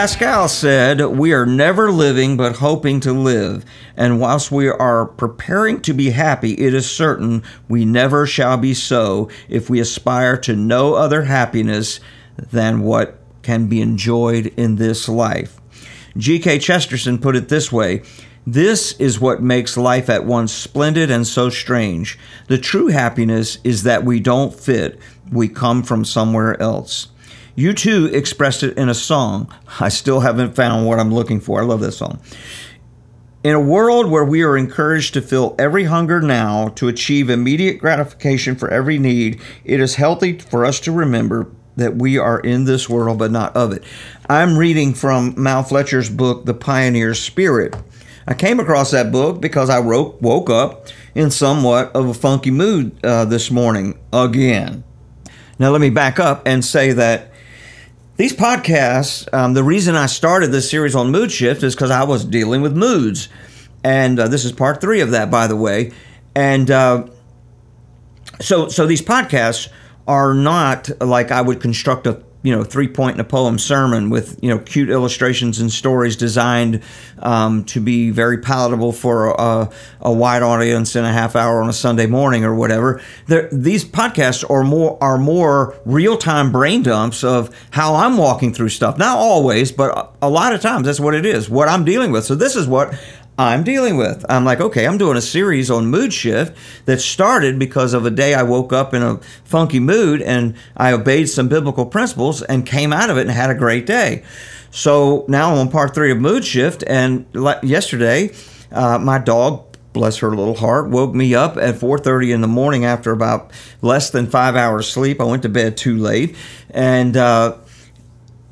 Pascal said, We are never living but hoping to live. And whilst we are preparing to be happy, it is certain we never shall be so if we aspire to no other happiness than what can be enjoyed in this life. G.K. Chesterton put it this way This is what makes life at once splendid and so strange. The true happiness is that we don't fit, we come from somewhere else. U2 expressed it in a song. I still haven't found what I'm looking for. I love this song. In a world where we are encouraged to fill every hunger now, to achieve immediate gratification for every need, it is healthy for us to remember that we are in this world but not of it. I'm reading from Mal Fletcher's book, The Pioneer Spirit. I came across that book because I wrote, woke up in somewhat of a funky mood uh, this morning again. Now, let me back up and say that these podcasts, um, the reason I started this series on mood shift is because I was dealing with moods. And uh, this is part three of that, by the way. And uh, so, so these podcasts are not like I would construct a you know three point in a poem sermon with you know cute illustrations and stories designed um, to be very palatable for a, a, wide audience in a half hour on a Sunday morning or whatever. They're, these podcasts are more are more real time brain dumps of how I'm walking through stuff. Not always, but a lot of times that's what it is. What I'm dealing with. So this is what I'm dealing with. I'm like, okay, I'm doing a series on mood shift that started because of a day I woke up in a funky mood and I obeyed some biblical principles and came out of it and had a great day. So now I'm on part three of mood shift. And yesterday, uh, my dog bless her little heart, woke me up at 4:30 in the morning after about less than five hours sleep. I went to bed too late, and uh,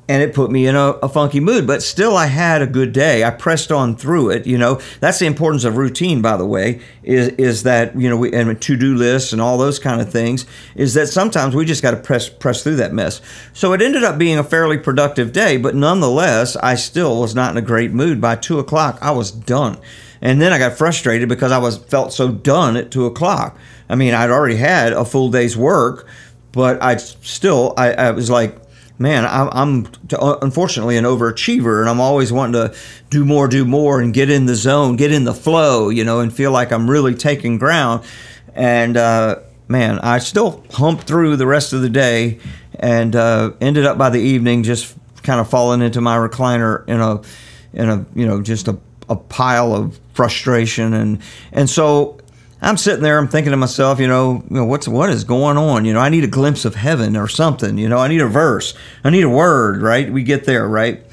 and it put me in a, a, funky mood. But still, I had a good day. I pressed on through it. You know, that's the importance of routine, by the way, is is that you know, we, and to do lists and all those kind of things. Is that sometimes we just got to press press through that mess. So it ended up being a fairly productive day, but nonetheless, I still was not in a great mood. By two o'clock, I was done, and then I got frustrated because I was felt so done at two o'clock. I mean, I'd already had a full day's work, but I still I, I was like man, I'm, I'm, unfortunately an overachiever, and I'm always wanting to do more, do more, and get in the zone, get in the flow, you know, and feel like I'm really taking ground. And uh, man, I still humped through the rest of the day, and uh, ended up by the evening just kind of falling into my recliner in a, in a, you know, just a, a pile of frustration, and and so I'm sitting there, I'm thinking to myself, you know, you know, what's what is going on? You know, I need a glimpse of heaven or something. You know, I need a verse, I need a word. Right? We get there, right?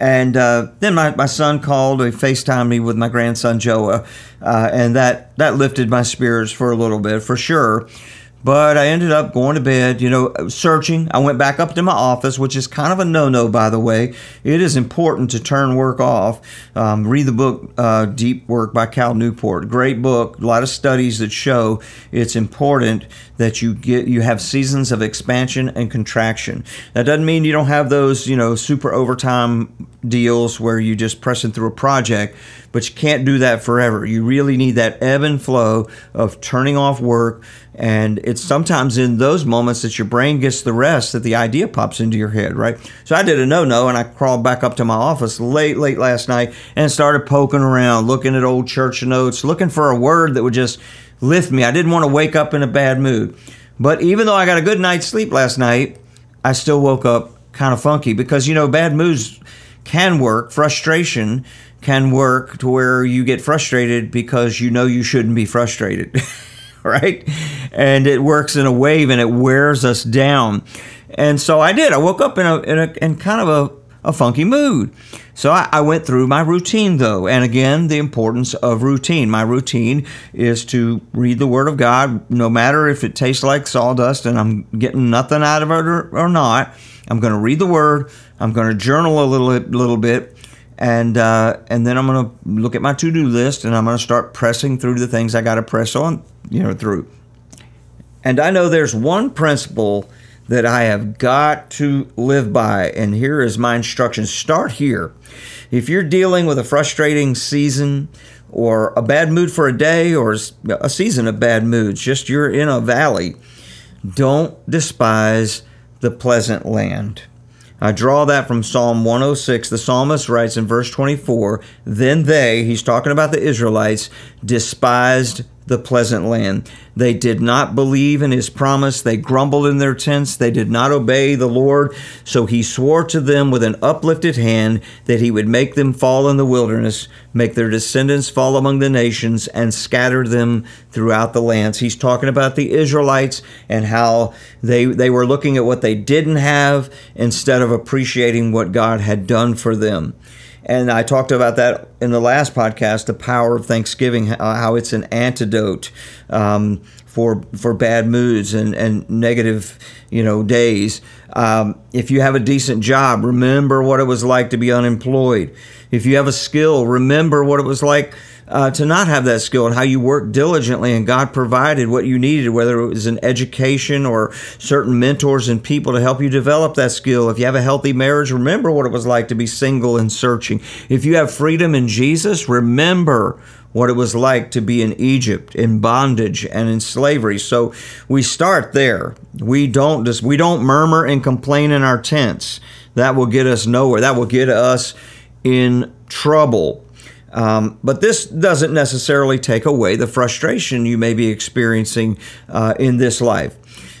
And uh, then my, my son called, he FaceTimed me with my grandson Joa, uh, and that that lifted my spirits for a little bit, for sure. But I ended up going to bed, you know, searching. I went back up to my office, which is kind of a no no, by the way. It is important to turn work off. Um, read the book uh, Deep Work by Cal Newport. Great book. A lot of studies that show it's important that you get you have seasons of expansion and contraction. That doesn't mean you don't have those, you know, super overtime deals where you're just pressing through a project, but you can't do that forever. You really need that ebb and flow of turning off work and it's sometimes in those moments that your brain gets the rest that the idea pops into your head, right? So I did a no no and I crawled back up to my office late, late last night and started poking around, looking at old church notes, looking for a word that would just lift me. I didn't want to wake up in a bad mood. But even though I got a good night's sleep last night, I still woke up kind of funky because, you know, bad moods can work. Frustration can work to where you get frustrated because you know you shouldn't be frustrated. right? And it works in a wave and it wears us down. And so I did. I woke up in a in, a, in kind of a, a funky mood. So I, I, went through my routine though. And again, the importance of routine. My routine is to read the Word of God, no matter if it tastes like sawdust and I'm getting nothing out of it or, or not. I'm going to read the Word. I'm going to journal a little, little bit and uh, and then I'm gonna look at my to do list and I'm gonna start pressing through the things I got to press on, you know, through. And I know there's one principle that I have got to live by, and here is my instruction: start here. If you're dealing with a frustrating season or a bad mood for a day or a season of bad moods, just you're in a valley, don't despise the pleasant land. I draw that from Psalm 106. The psalmist writes in verse 24 Then they, he's talking about the Israelites, despised the pleasant land. They did not believe in his promise. They grumbled in their tents. They did not obey the Lord. So he swore to them with an uplifted hand that he would make them fall in the wilderness, make their descendants fall among the nations, and scatter them throughout the lands. He's talking about the Israelites and how they, they were looking at what they didn't have instead of appreciating what God had done for them. And I talked about that in the last podcast, the power of Thanksgiving, how it's an antidote um, for for bad moods and, and negative, you know, days. Um, if you have a decent job, remember what it was like to be unemployed. If you have a skill, remember what it was like uh, to not have that skill and how you worked diligently and God provided what you needed, whether it was an education or certain mentors and people to help you develop that skill. If you have a healthy marriage, remember what it was like to be single and searching. If you have freedom in Jesus, remember what it was like to be in Egypt in bondage and in slavery. So we start there. We don't just we don't murmur and complain in our tents. That will get us nowhere. That will get us in trouble. Um, but this doesn't necessarily take away the frustration you may be experiencing uh, in this life.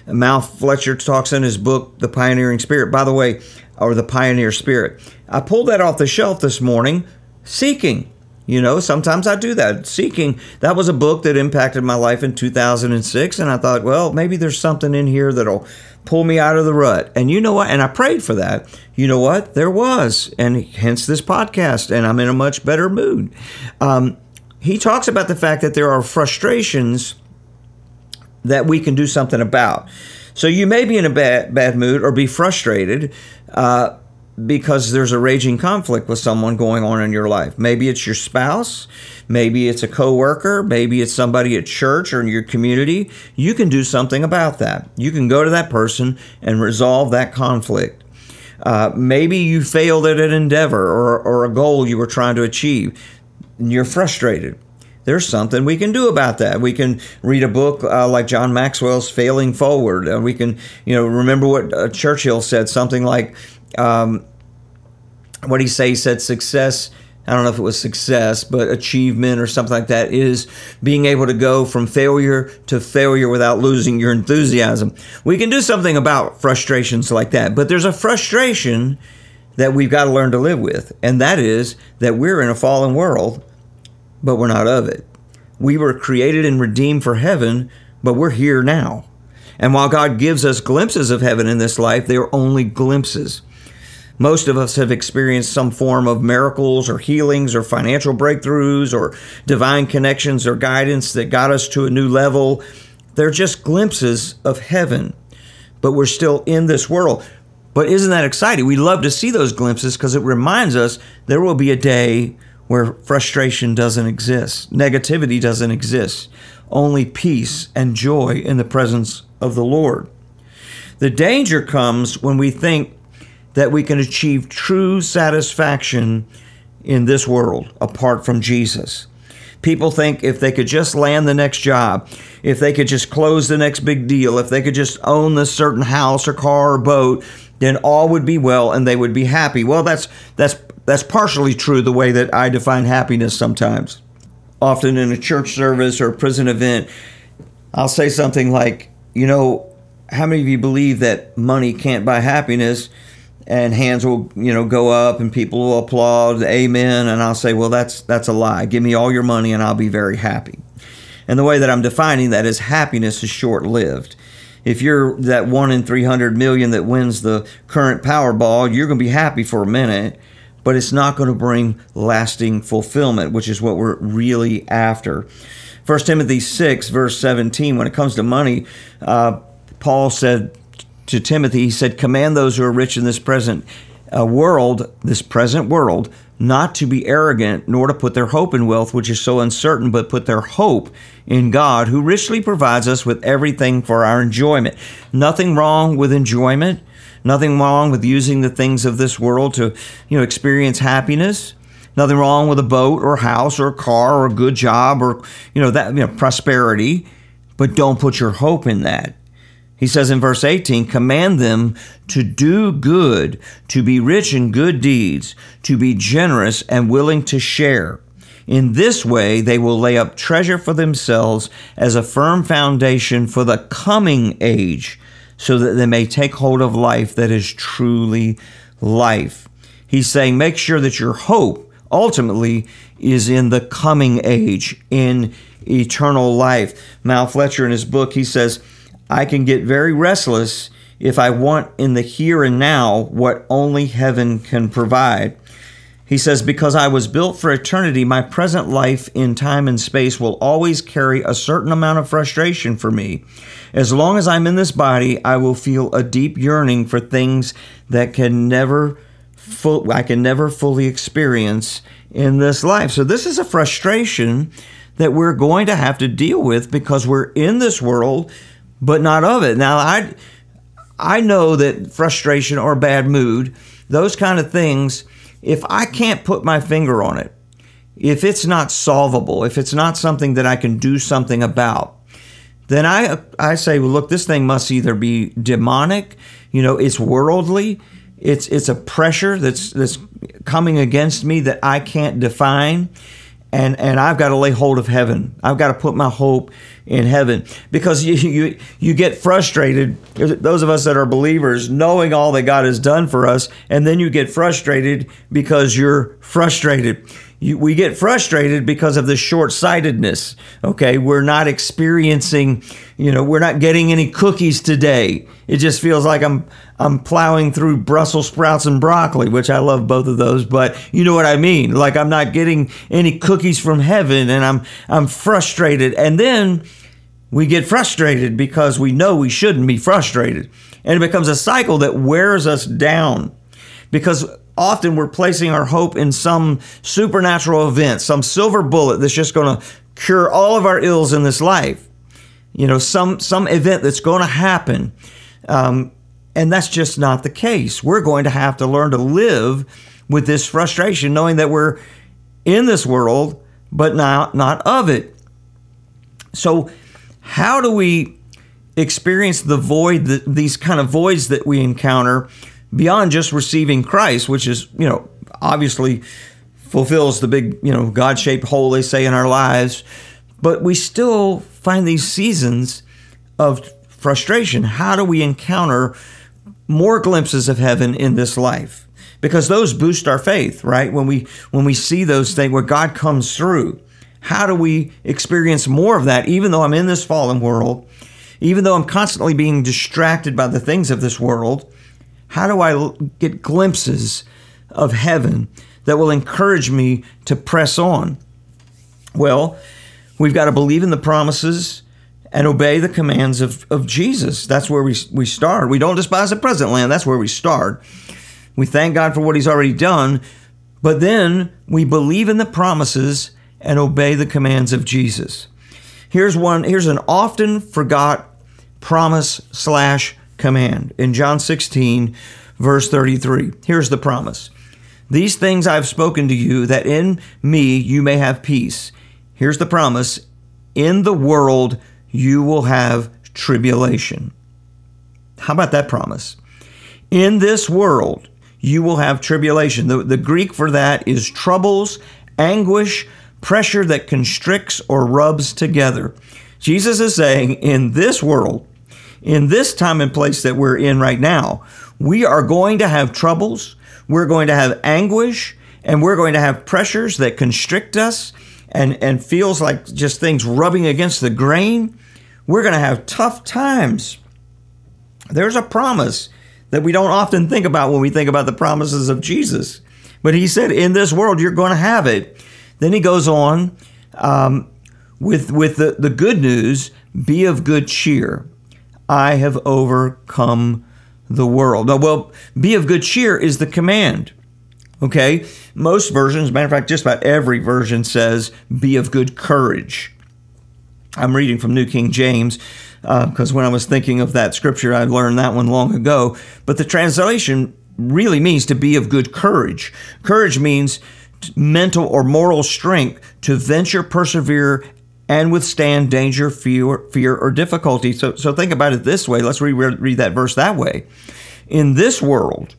Mal Fletcher talks in his book, The Pioneering Spirit, by the way, or The Pioneer Spirit. I pulled that off the shelf this morning, Seeking. You know, sometimes I do that. Seeking, that was a book that impacted my life in 2006. And I thought, well, maybe there's something in here that'll pull me out of the rut. And you know what? And I prayed for that. You know what? There was. And hence this podcast. And I'm in a much better mood. Um, he talks about the fact that there are frustrations that we can do something about. So you may be in a bad, bad mood or be frustrated. Uh, because there's a raging conflict with someone going on in your life. Maybe it's your spouse, maybe it's a coworker, maybe it's somebody at church or in your community. You can do something about that. You can go to that person and resolve that conflict. Uh, maybe you failed at an endeavor or, or a goal you were trying to achieve and you're frustrated. There's something we can do about that. We can read a book uh, like John Maxwell's Failing Forward. Uh, we can, you know, remember what uh, Churchill said, something like, um, what he say? He said success. I don't know if it was success, but achievement or something like that is being able to go from failure to failure without losing your enthusiasm. We can do something about frustrations like that, but there's a frustration that we've got to learn to live with, and that is that we're in a fallen world, but we're not of it. We were created and redeemed for heaven, but we're here now. And while God gives us glimpses of heaven in this life, they are only glimpses. Most of us have experienced some form of miracles or healings or financial breakthroughs or divine connections or guidance that got us to a new level. They're just glimpses of heaven, but we're still in this world. But isn't that exciting? We love to see those glimpses because it reminds us there will be a day where frustration doesn't exist, negativity doesn't exist, only peace and joy in the presence of the Lord. The danger comes when we think that we can achieve true satisfaction in this world apart from Jesus. People think if they could just land the next job, if they could just close the next big deal, if they could just own this certain house or car or boat, then all would be well and they would be happy. Well, that's that's that's partially true the way that I define happiness sometimes. Often in a church service or a prison event, I'll say something like, you know, how many of you believe that money can't buy happiness? And hands will you know go up and people will applaud amen. And i'll say well that's that's a lie. Give me all your money and i'll be very happy. And the way that i'm defining that is happiness is short lived if you're that one in 300 million that wins the current powerball you're going to be happy for a minute but it's not going to bring lasting fulfillment which is what we're really after. 1 timothy 6 verse 17 when it comes to money uh, paul said to Timothy, he said, Command those who are rich in this present uh, world, this present world, not to be arrogant, nor to put their hope in wealth, which is so uncertain, but put their hope in God, who richly provides us with everything for our enjoyment. Nothing wrong with enjoyment. Nothing wrong with using the things of this world to, you know, experience happiness. Nothing wrong with a boat or a house or a car or a good job or, you know, that, you know, prosperity. But don't put your hope in that. He says in verse 18, command them to do good, to be rich in good deeds, to be generous and willing to share. In this way, they will lay up treasure for themselves as a firm foundation for the coming age, so that they may take hold of life that is truly life. He's saying, make sure that your hope ultimately is in the coming age, in eternal life. Mal Fletcher, in his book, he says, I can get very restless if I want in the here and now what only heaven can provide. He says, Because I was built for eternity, my present life in time and space will always carry a certain amount of frustration for me. As long as I'm in this body, I will feel a deep yearning for things that can never I can never fully experience in this life. So this is a frustration that we're going to have to deal with because we're in this world but not of it. Now, I I know that frustration or bad mood, those kind of things, if I can't put my finger on it, if it's not solvable, if it's not something that I can do something about, then I I say, well, look, this thing must either be demonic, you know, it's worldly, it's it's a pressure that's that's coming against me that I can't define and and I've got to lay hold of heaven. I've got to put my hope in heaven because you you you get frustrated. Those of us that are believers, knowing all that God has done for us, and then you get frustrated because you're frustrated. You, we get frustrated because of the short sightedness. Okay, we're not experiencing, you know, we're not getting any cookies today. It just feels like I'm I'm plowing through Brussels sprouts and broccoli, which I love both of those, but you know what I mean. Like I'm not getting any cookies from heaven, and I'm I'm frustrated. And then we get frustrated because we know we shouldn't be frustrated, and it becomes a cycle that wears us down because often we're placing our hope in some supernatural event, some silver bullet that's just going to cure all of our ills in this life. You know, some some event that's going to happen, um, and that's just not the case. We're going to have to learn to live with this frustration, knowing that we're in this world, but not not of it. So, how do we experience the void, the, these kind of voids that we encounter? Beyond just receiving Christ, which is, you know, obviously fulfills the big, you know, God shaped hole they say in our lives, but we still find these seasons of frustration. How do we encounter more glimpses of heaven in this life? Because those boost our faith, right? When we when we see those things where God comes through, how do we experience more of that even though I'm in this fallen world? Even though I'm constantly being distracted by the things of this world, how do I get glimpses of heaven that will encourage me to press on? Well, we've got to believe in the promises and obey the commands of, of Jesus. That's where we, we start. We don't despise the present land. That's where we start. We thank God for what He's already done, but then we believe in the promises and obey the commands of Jesus. Here's one, here's an often forgot promise slash command. In John 16, verse 33, here's the promise These things I've spoken to you, that in me you may have peace. Here's the promise In the world you will have tribulation. How about that promise? In this world you will have tribulation. The, the Greek for that is troubles, anguish, pressure that constricts or rubs together. Jesus is saying, in this world, in this time and place that we're in right now, we are going to have troubles, we're going to have anguish, and we're going to have pressures that constrict us and, and feels like just things rubbing against the grain. We're going to have tough times. There's a promise that we don't often think about when we think about the promises of Jesus. But he said, In this world, you're going to have it. Then he goes on um, with, with the, the good news be of good cheer. I have overcome the world. Now, well, be of good cheer is the command. Okay? Most versions, matter of fact, just about every version says, be of good courage. I'm reading from New King James because uh, when I was thinking of that scripture, I learned that one long ago. But the translation really means to be of good courage. Courage means mental or moral strength to venture, persevere, and withstand danger, fear, fear or difficulty. So, so think about it this way. Let's read, read that verse that way. In this world,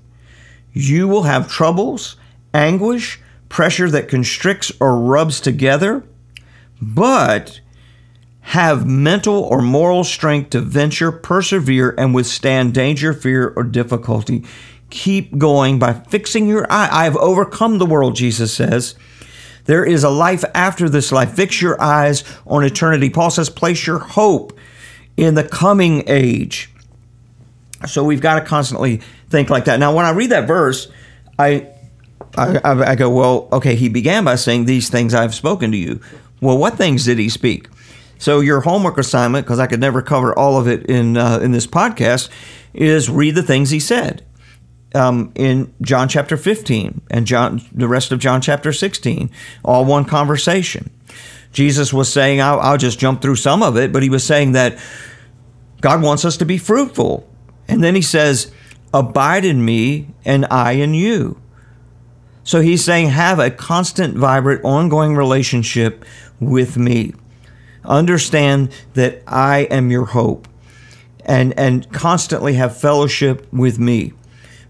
you will have troubles, anguish, pressure that constricts or rubs together, but have mental or moral strength to venture, persevere, and withstand danger, fear, or difficulty. Keep going by fixing your eye. I have overcome the world, Jesus says. There is a life after this life. Fix your eyes on eternity. Paul says, place your hope in the coming age. So we've got to constantly think like that. Now, when I read that verse, I, I, I go, well, okay, he began by saying, These things I've spoken to you. Well, what things did he speak? So your homework assignment, because I could never cover all of it in uh, in this podcast, is read the things he said um, in John chapter 15 and John the rest of John chapter 16, all one conversation. Jesus was saying, I'll, I'll just jump through some of it, but he was saying that God wants us to be fruitful, and then he says, "Abide in me, and I in you." So he's saying, have a constant, vibrant, ongoing relationship with me. Understand that I am your hope and, and constantly have fellowship with me.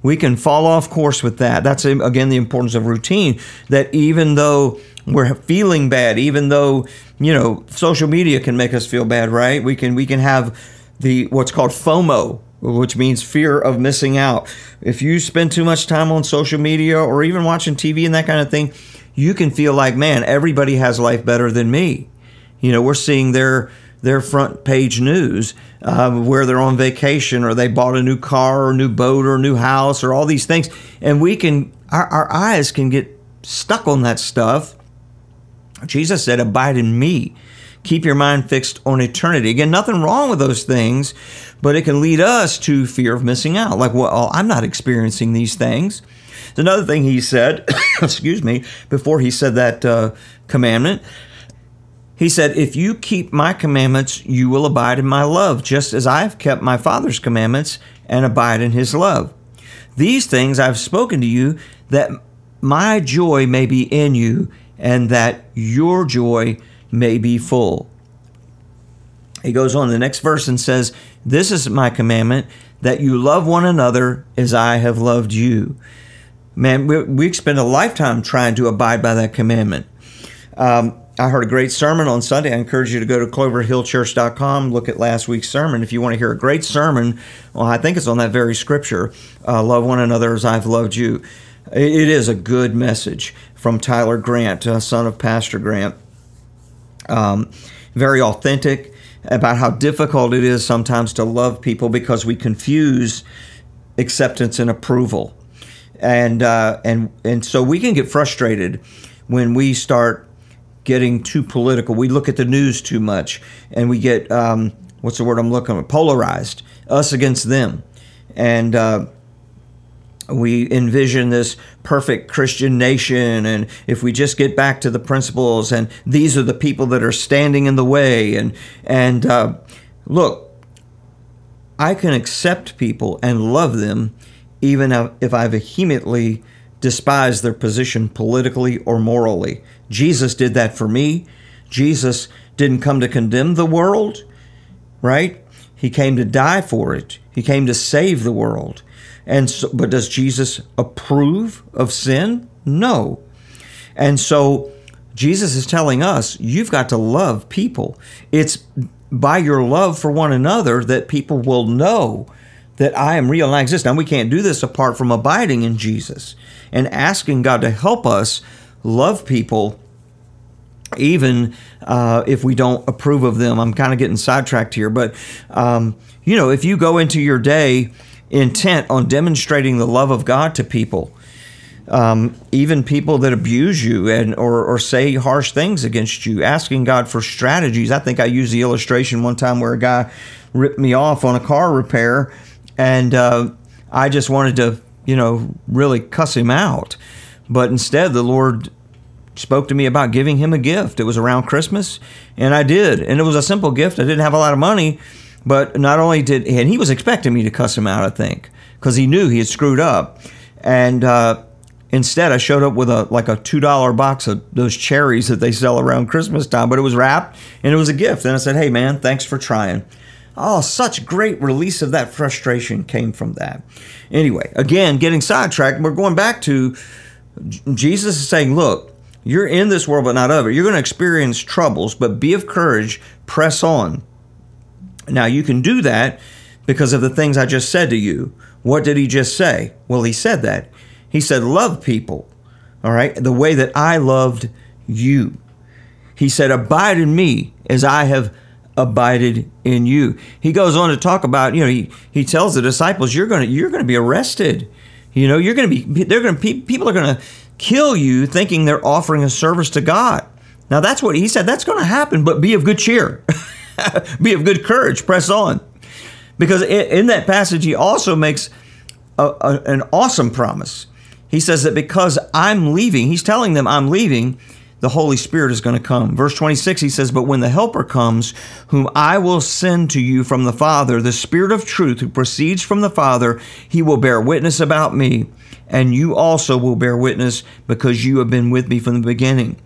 We can fall off course with that. That's, again, the importance of routine. That even though we're feeling bad, even though, you know, social media can make us feel bad, right? We can, we can have the what's called FOMO, which means fear of missing out. If you spend too much time on social media or even watching TV and that kind of thing, you can feel like, man, everybody has life better than me. You know, we're seeing their their front page news uh, where they're on vacation or they bought a new car or new boat or new house or all these things, and we can our, our eyes can get stuck on that stuff. Jesus said, "Abide in me." Keep your mind fixed on eternity. Again, nothing wrong with those things, but it can lead us to fear of missing out. Like, well, I'm not experiencing these things. Another thing he said, excuse me, before he said that uh, commandment, he said, If you keep my commandments, you will abide in my love, just as I have kept my Father's commandments and abide in his love. These things I've spoken to you, that my joy may be in you, and that your joy may be full. He goes on the next verse and says, This is my commandment, that you love one another as I have loved you. Man, we, we spend a lifetime trying to abide by that commandment. Um, I heard a great sermon on Sunday. I encourage you to go to cloverhillchurch.com, look at last week's sermon. If you want to hear a great sermon, well, I think it's on that very scripture uh, love one another as I've loved you. It is a good message from Tyler Grant, uh, son of Pastor Grant. Um, very authentic about how difficult it is sometimes to love people because we confuse acceptance and approval. And, uh, and, and so we can get frustrated when we start getting too political. We look at the news too much, and we get um, what's the word I'm looking at? Polarized, us against them, and uh, we envision this perfect Christian nation, and if we just get back to the principles, and these are the people that are standing in the way, and and uh, look, I can accept people and love them, even if I vehemently despise their position politically or morally. Jesus did that for me. Jesus didn't come to condemn the world, right? He came to die for it. He came to save the world. And so, but does Jesus approve of sin? No. And so Jesus is telling us you've got to love people. It's by your love for one another that people will know that I am real and I exist. Now, we can't do this apart from abiding in Jesus and asking God to help us love people even uh, if we don't approve of them. I'm kind of getting sidetracked here, but um, you know, if you go into your day intent on demonstrating the love of God to people, um, even people that abuse you and or, or say harsh things against you, asking God for strategies. I think I used the illustration one time where a guy ripped me off on a car repair, and uh, I just wanted to, you know, really cuss him out. But instead, the Lord spoke to me about giving him a gift. It was around Christmas, and I did. And it was a simple gift. I didn't have a lot of money, but not only did, and he was expecting me to cuss him out, I think, because he knew he had screwed up. And uh, Instead, I showed up with a like a two dollar box of those cherries that they sell around Christmas time, but it was wrapped and it was a gift. And I said, "Hey, man, thanks for trying." Oh, such great release of that frustration came from that. Anyway, again, getting sidetracked, we're going back to Jesus is saying, "Look, you're in this world, but not of it. You're going to experience troubles, but be of courage. Press on." Now you can do that because of the things I just said to you. What did he just say? Well, he said that. He said, Love people, all right, the way that I loved you. He said, Abide in me as I have abided in you. He goes on to talk about, you know, he, he tells the disciples, You're gonna you're gonna be arrested. You know, you're gonna be they're gonna people are gonna kill you thinking they're offering a service to God. Now that's what he said, that's gonna happen, but be of good cheer. be of good courage, press on. Because in that passage, he also makes a, a, an awesome promise. He says that because I'm leaving, he's telling them I'm leaving, the Holy Spirit is going to come. Verse 26, he says, But when the Helper comes, whom I will send to you from the Father, the Spirit of truth who proceeds from the Father, he will bear witness about me, and you also will bear witness because you have been with me from the beginning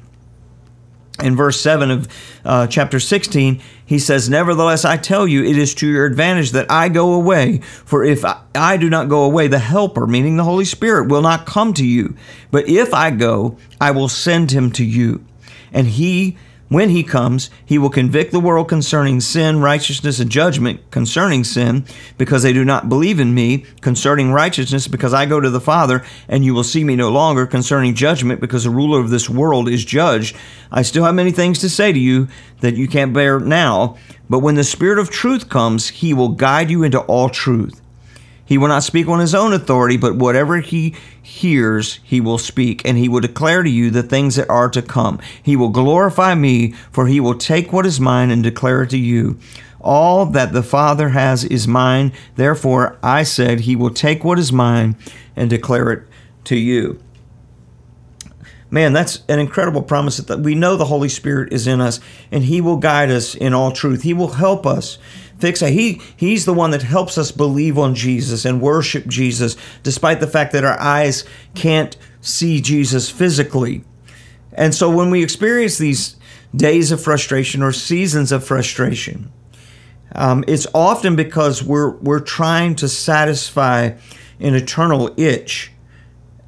in verse 7 of uh, chapter 16, he says, Nevertheless, I tell you, it is to your advantage that I go away. For if I, I do not go away, the Helper, meaning the Holy Spirit, will not come to you. But if I go, I will send him to you. And he when he comes, he will convict the world concerning sin, righteousness, and judgment concerning sin, because they do not believe in me, concerning righteousness, because I go to the Father, and you will see me no longer, concerning judgment, because the ruler of this world is judged. I still have many things to say to you that you can't bear now, but when the Spirit of truth comes, he will guide you into all truth. He will not speak on his own authority, but whatever he hears, he will speak, and he will declare to you the things that are to come. He will glorify me, for he will take what is mine and declare it to you. All that the Father has is mine. Therefore, I said, He will take what is mine and declare it to you. Man, that's an incredible promise that we know the Holy Spirit is in us and He will guide us in all truth. He will help us fix it. He he's the one that helps us believe on Jesus and worship Jesus, despite the fact that our eyes can't see Jesus physically. And so when we experience these days of frustration or seasons of frustration, um, it's often because we're we're trying to satisfy an eternal itch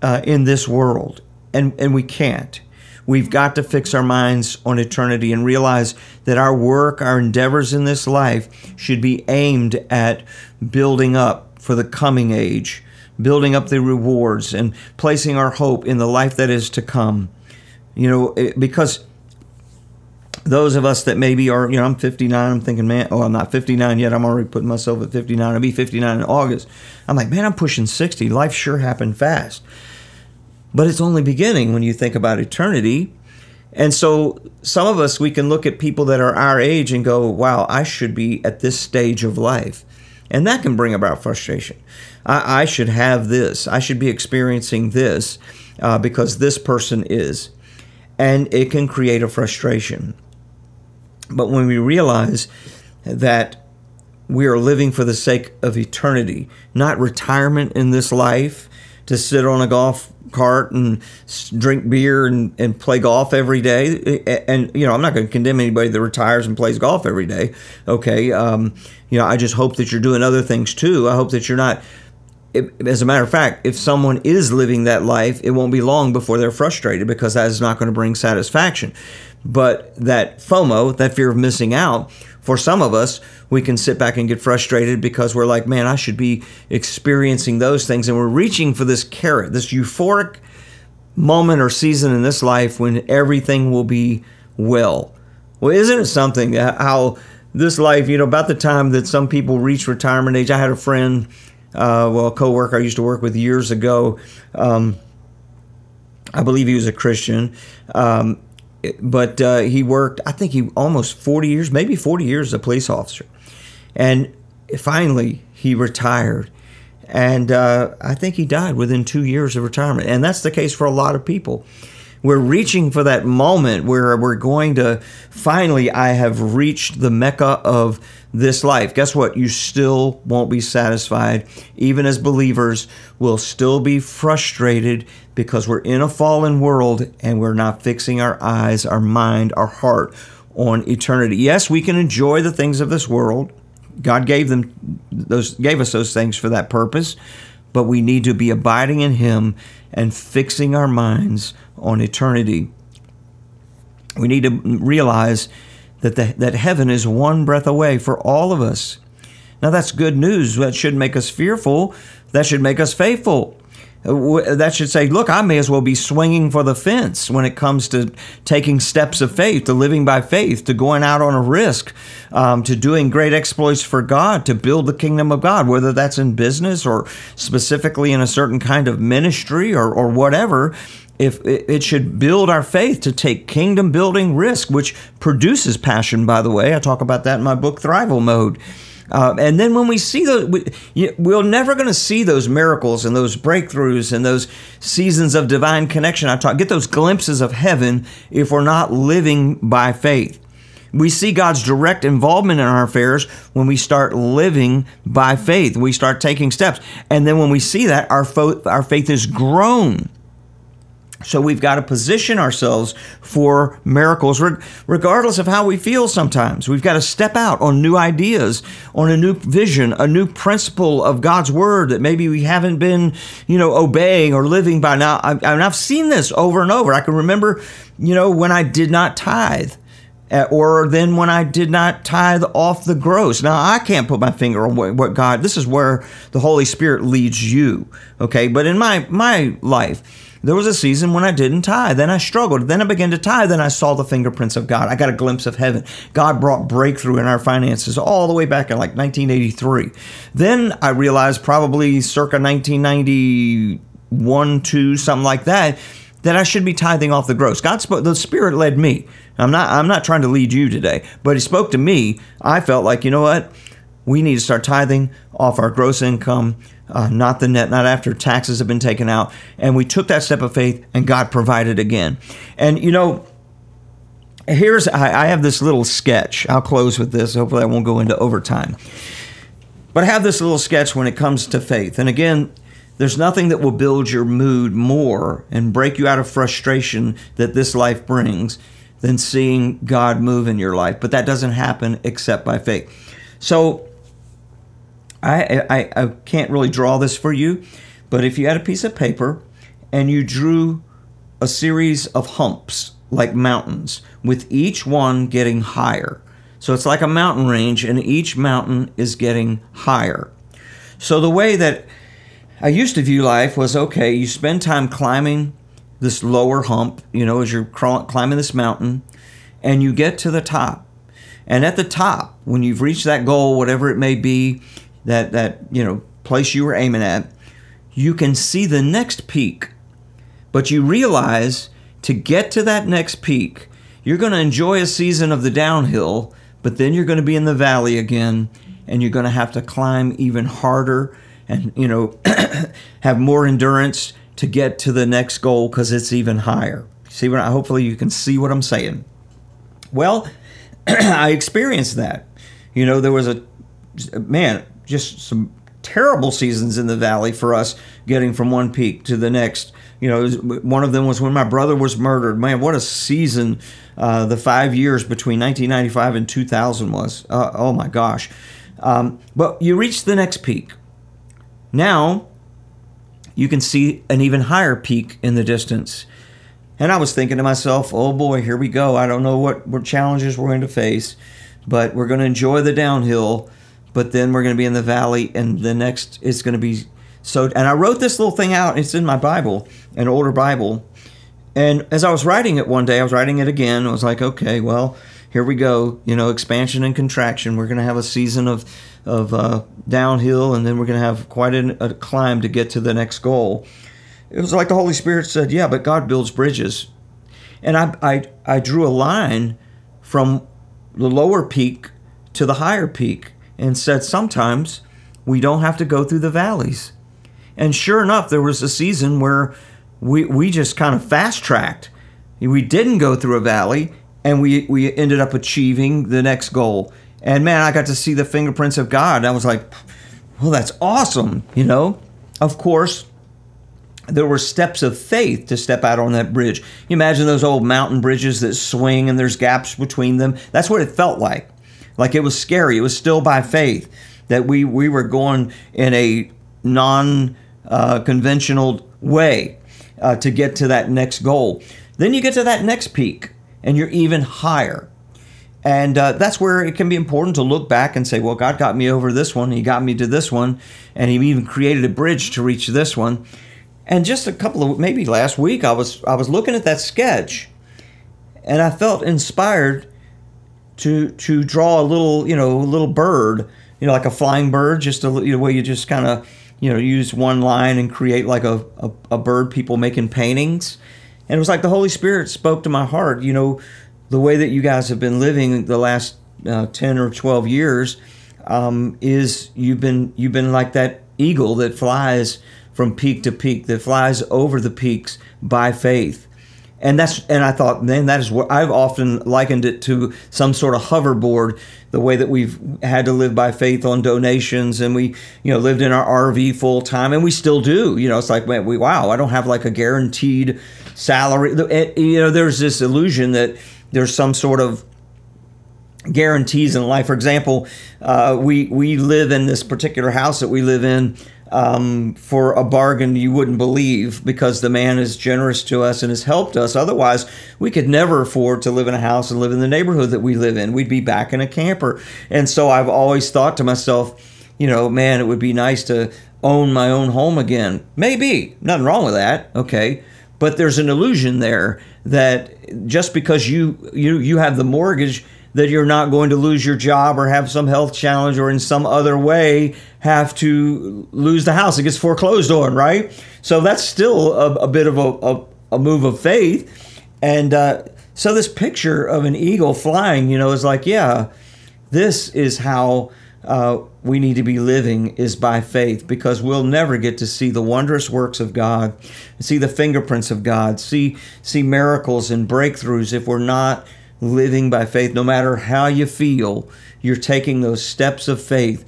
uh, in this world, and and we can't. We've got to fix our minds on eternity and realize that our work, our endeavors in this life should be aimed at building up for the coming age, building up the rewards, and placing our hope in the life that is to come. You know, because those of us that maybe are, you know, I'm 59, I'm thinking, man, oh, I'm not 59 yet. I'm already putting myself at 59. I'll be 59 in August. I'm like, man, I'm pushing 60. Life sure happened fast. But it's only beginning when you think about eternity. And so some of us, we can look at people that are our age and go, wow, I should be at this stage of life. And that can bring about frustration. I, I should have this. I should be experiencing this uh, because this person is. And it can create a frustration. But when we realize that we are living for the sake of eternity, not retirement in this life, to sit on a golf cart and drink beer and, and play golf every day. And, you know, I'm not going to condemn anybody that retires and plays golf every day. Okay. Um, you know, I just hope that you're doing other things too. I hope that you're not. As a matter of fact, if someone is living that life, it won't be long before they're frustrated because that is not going to bring satisfaction. But that FOMO, that fear of missing out, for some of us, we can sit back and get frustrated because we're like, man, I should be experiencing those things. And we're reaching for this carrot, this euphoric moment or season in this life when everything will be well. Well, isn't it something how this life, you know, about the time that some people reach retirement age, I had a friend, uh, well, a coworker I used to work with years ago. Um, I believe he was a Christian. Um, but uh, he worked, I think he almost 40 years, maybe 40 years as a police officer. And finally, he retired. And uh, I think he died within two years of retirement. And that's the case for a lot of people. we're reaching for that moment where we're going to finally, I have reached the mecca of this life. Guess what? You still won't be satisfied. Even as believers, we'll still be frustrated because we're in a fallen world and we're not fixing our eyes, our mind, our heart on eternity. Yes, we can enjoy the things of this world. God gave them those gave us those things for that purpose, but we need to be abiding in him and fixing our minds on eternity. We need to realize that, the, that heaven is one breath away for all of us. Now, that's good news. That should make us fearful. That should make us faithful. That should say, look, I may as well be swinging for the fence when it comes to taking steps of faith, to living by faith, to going out on a risk, um, to doing great exploits for God, to build the kingdom of God, whether that's in business or specifically in a certain kind of ministry or, or whatever if it should build our faith to take kingdom building risk, which produces passion, by the way. I talk about that in my book, Thrival Mode. Uh, and then when we see those, we, we're never going to see those miracles and those breakthroughs and those seasons of divine connection. I talk, get those glimpses of heaven if we're not living by faith. We see God's direct involvement in our affairs when we start living by faith. We start taking steps. And then when we see that, our, fo- our faith is grown. So we've got to position ourselves for miracles, regardless of how we feel sometimes. We've got to step out on new ideas, on a new vision, a new principle of God's word that maybe we haven't been, you know, obeying or living by now. And I've seen this over and over. I can remember, you know, when I did not tithe eh, or then when I did not tithe off the gross. Now, I can't put my finger on what, God, this is where the Holy Spirit leads you, okay? But in my, my life, there was a season when I didn't tithe. Then I struggled. Then I began to tithe. Then I saw the fingerprints of God. I got a glimpse of heaven. God brought breakthrough in our finances all the way back in like 1983. Then I realized, probably circa 1991, 2, something like that, that I should be tithing off the gross. God spoke, the Spirit led me. I'm not, I'm not trying to lead you today, but He spoke to me. I felt like, you know what? We need to start tithing off our gross income uh, not the net, not after taxes have been taken out. And we took that step of faith, and God provided again. And you know, here's I, I have this little sketch. I'll close with this. Hopefully, I won't go into overtime. But I have this little sketch when it comes to faith. And again, there's nothing that will build your mood more and break you out of frustration that this life brings than seeing God move in your life. But that doesn't happen except by faith. So I, I, I can't really draw this for you, but if you had a piece of paper and you drew a series of humps like mountains, with each one getting higher. So it's like a mountain range, and each mountain is getting higher. So the way that I used to view life was okay, you spend time climbing this lower hump, you know, as you're climbing this mountain, and you get to the top. And at the top, when you've reached that goal, whatever it may be, that that you know place you were aiming at, you can see the next peak. But you realize to get to that next peak, you're going to enjoy a season of the downhill, but then you're going to be in the valley again and you're going to have to climb even harder and you know have more endurance to get to the next goal cuz it's even higher. See what I, hopefully you can see what I'm saying. Well, I experienced that. You know, there was a man, just some terrible seasons in the valley for us getting from one peak to the next. You know, one of them was when my brother was murdered. Man, what a season uh, the five years between 1995 and 2000 was. Uh, oh my gosh. Um, but you reach the next peak. Now you can see an even higher peak in the distance. And I was thinking to myself, oh boy, here we go. I don't know what, what challenges we're going to face, but we're going to enjoy the downhill but then we're going to be in the valley, and the next is going to be so. And I wrote this little thing out. It's in my Bible, an older Bible. And as I was writing it one day, I was writing it again. I was like, okay, well, here we go. You know, expansion and contraction. We're going to have a season of of uh, downhill, and then we're going to have quite a, a climb to get to the next goal. It was like the Holy Spirit said, "Yeah, but God builds bridges," and I I, I drew a line from the lower peak to the higher peak and said sometimes we don't have to go through the valleys. And sure enough, there was a season where we, we just kind of fast tracked we didn't go through a valley, and we we ended up achieving the next goal. And man, I got to see the fingerprints of God. I was like, well, that's awesome, you know. Of course, there were steps of faith to step out on that bridge. You imagine those old mountain bridges that swing and there's gaps between them. That's what it felt like. Like it was scary. It was still by faith that we we were going in a non uh, conventional way uh, to get to that next goal. Then you get to that next peak and you're even higher. And uh, that's where it can be important to look back and say, well, God got me over this one. He got me to this one. And He even created a bridge to reach this one. And just a couple of maybe last week, I was I was looking at that sketch, and I felt inspired to to draw a little you know a little bird, you know like a flying bird, just a you know, way you just kind of you know use one line and create like a, a, a bird people making paintings, and it was like the Holy Spirit spoke to my heart. You know, the way that you guys have been living the last uh, ten or twelve years um, is you've been you've been like that eagle that flies from peak to peak, that flies over the peaks by faith. And that's and I thought, man, that is what I've often likened it to some sort of hoverboard, the way that we've had to live by faith on donations, and we, you know, lived in our RV full time, and we still do. You know, it's like, man, we wow, I don't have like a guaranteed salary. You know, there's this illusion that there's some sort of guarantees in life. For example, uh, we we live in this particular house that we live in um, for a bargain you wouldn't believe because the man is generous to us and has helped us. Otherwise, we could never afford to live in a house and live in the neighborhood that we live in. We'd be back in a camper. And so I've always thought to myself, you know, man, it would be nice to own my own home again. Maybe. Nothing wrong with that. Okay. But there's an illusion there that just because you you you have the mortgage that you're not going to lose your job or have some health challenge or in some other way have to lose the house. It gets foreclosed on, right? So that's still a, a bit of a, a, a, move of faith. And uh, so this picture of an eagle flying, you know, is like, yeah, this is how uh, we need to be living is by faith because we'll never get to see the wondrous works of God, see the fingerprints of God, see see miracles and breakthroughs if we're not living by faith, no matter how you feel, you're taking those steps of faith.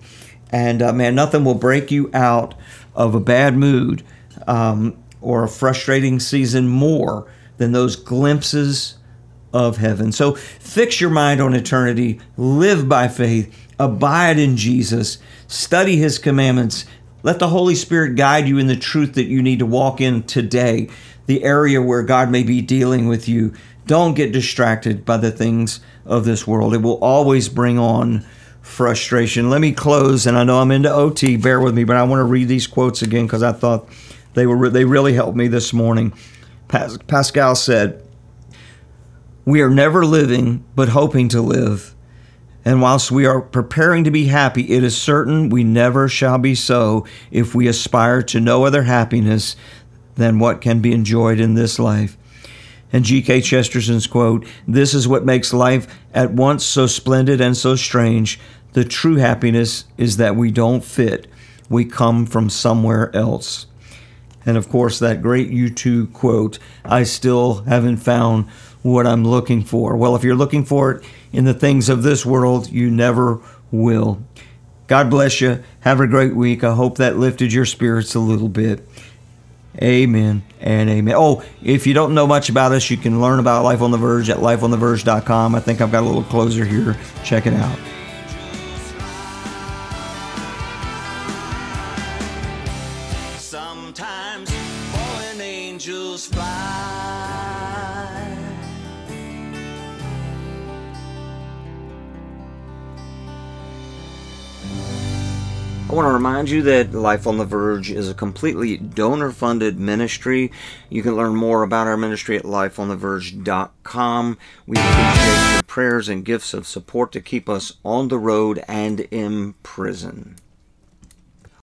And uh, man, nothing will break you out of a bad mood um, or a frustrating season more than those glimpses of heaven. So fix your mind on eternity, live by faith, abide in Jesus, study his commandments. Let the Holy Spirit guide you in the truth that you need to walk in today, the area where God may be dealing with you. Don't get distracted by the things of this world. It will always bring on frustration. Let me close, and I know I'm into OT. Bear with me, but I want to read these quotes again because I thought they were they really helped me this morning. Pas- Pascal said, "We are never living, but hoping to live." And whilst we are preparing to be happy, it is certain we never shall be so if we aspire to no other happiness than what can be enjoyed in this life. And G.K. Chesterton's quote This is what makes life at once so splendid and so strange. The true happiness is that we don't fit, we come from somewhere else. And of course, that great U2 quote I still haven't found what I'm looking for. Well, if you're looking for it in the things of this world, you never will. God bless you. Have a great week. I hope that lifted your spirits a little bit. Amen and amen. Oh, if you don't know much about us, you can learn about Life on the Verge at lifeontheverge.com. I think I've got a little closer here. Check it out. I want to remind you that Life on the Verge is a completely donor funded ministry. You can learn more about our ministry at lifeontheverge.com. We appreciate your prayers and gifts of support to keep us on the road and in prison.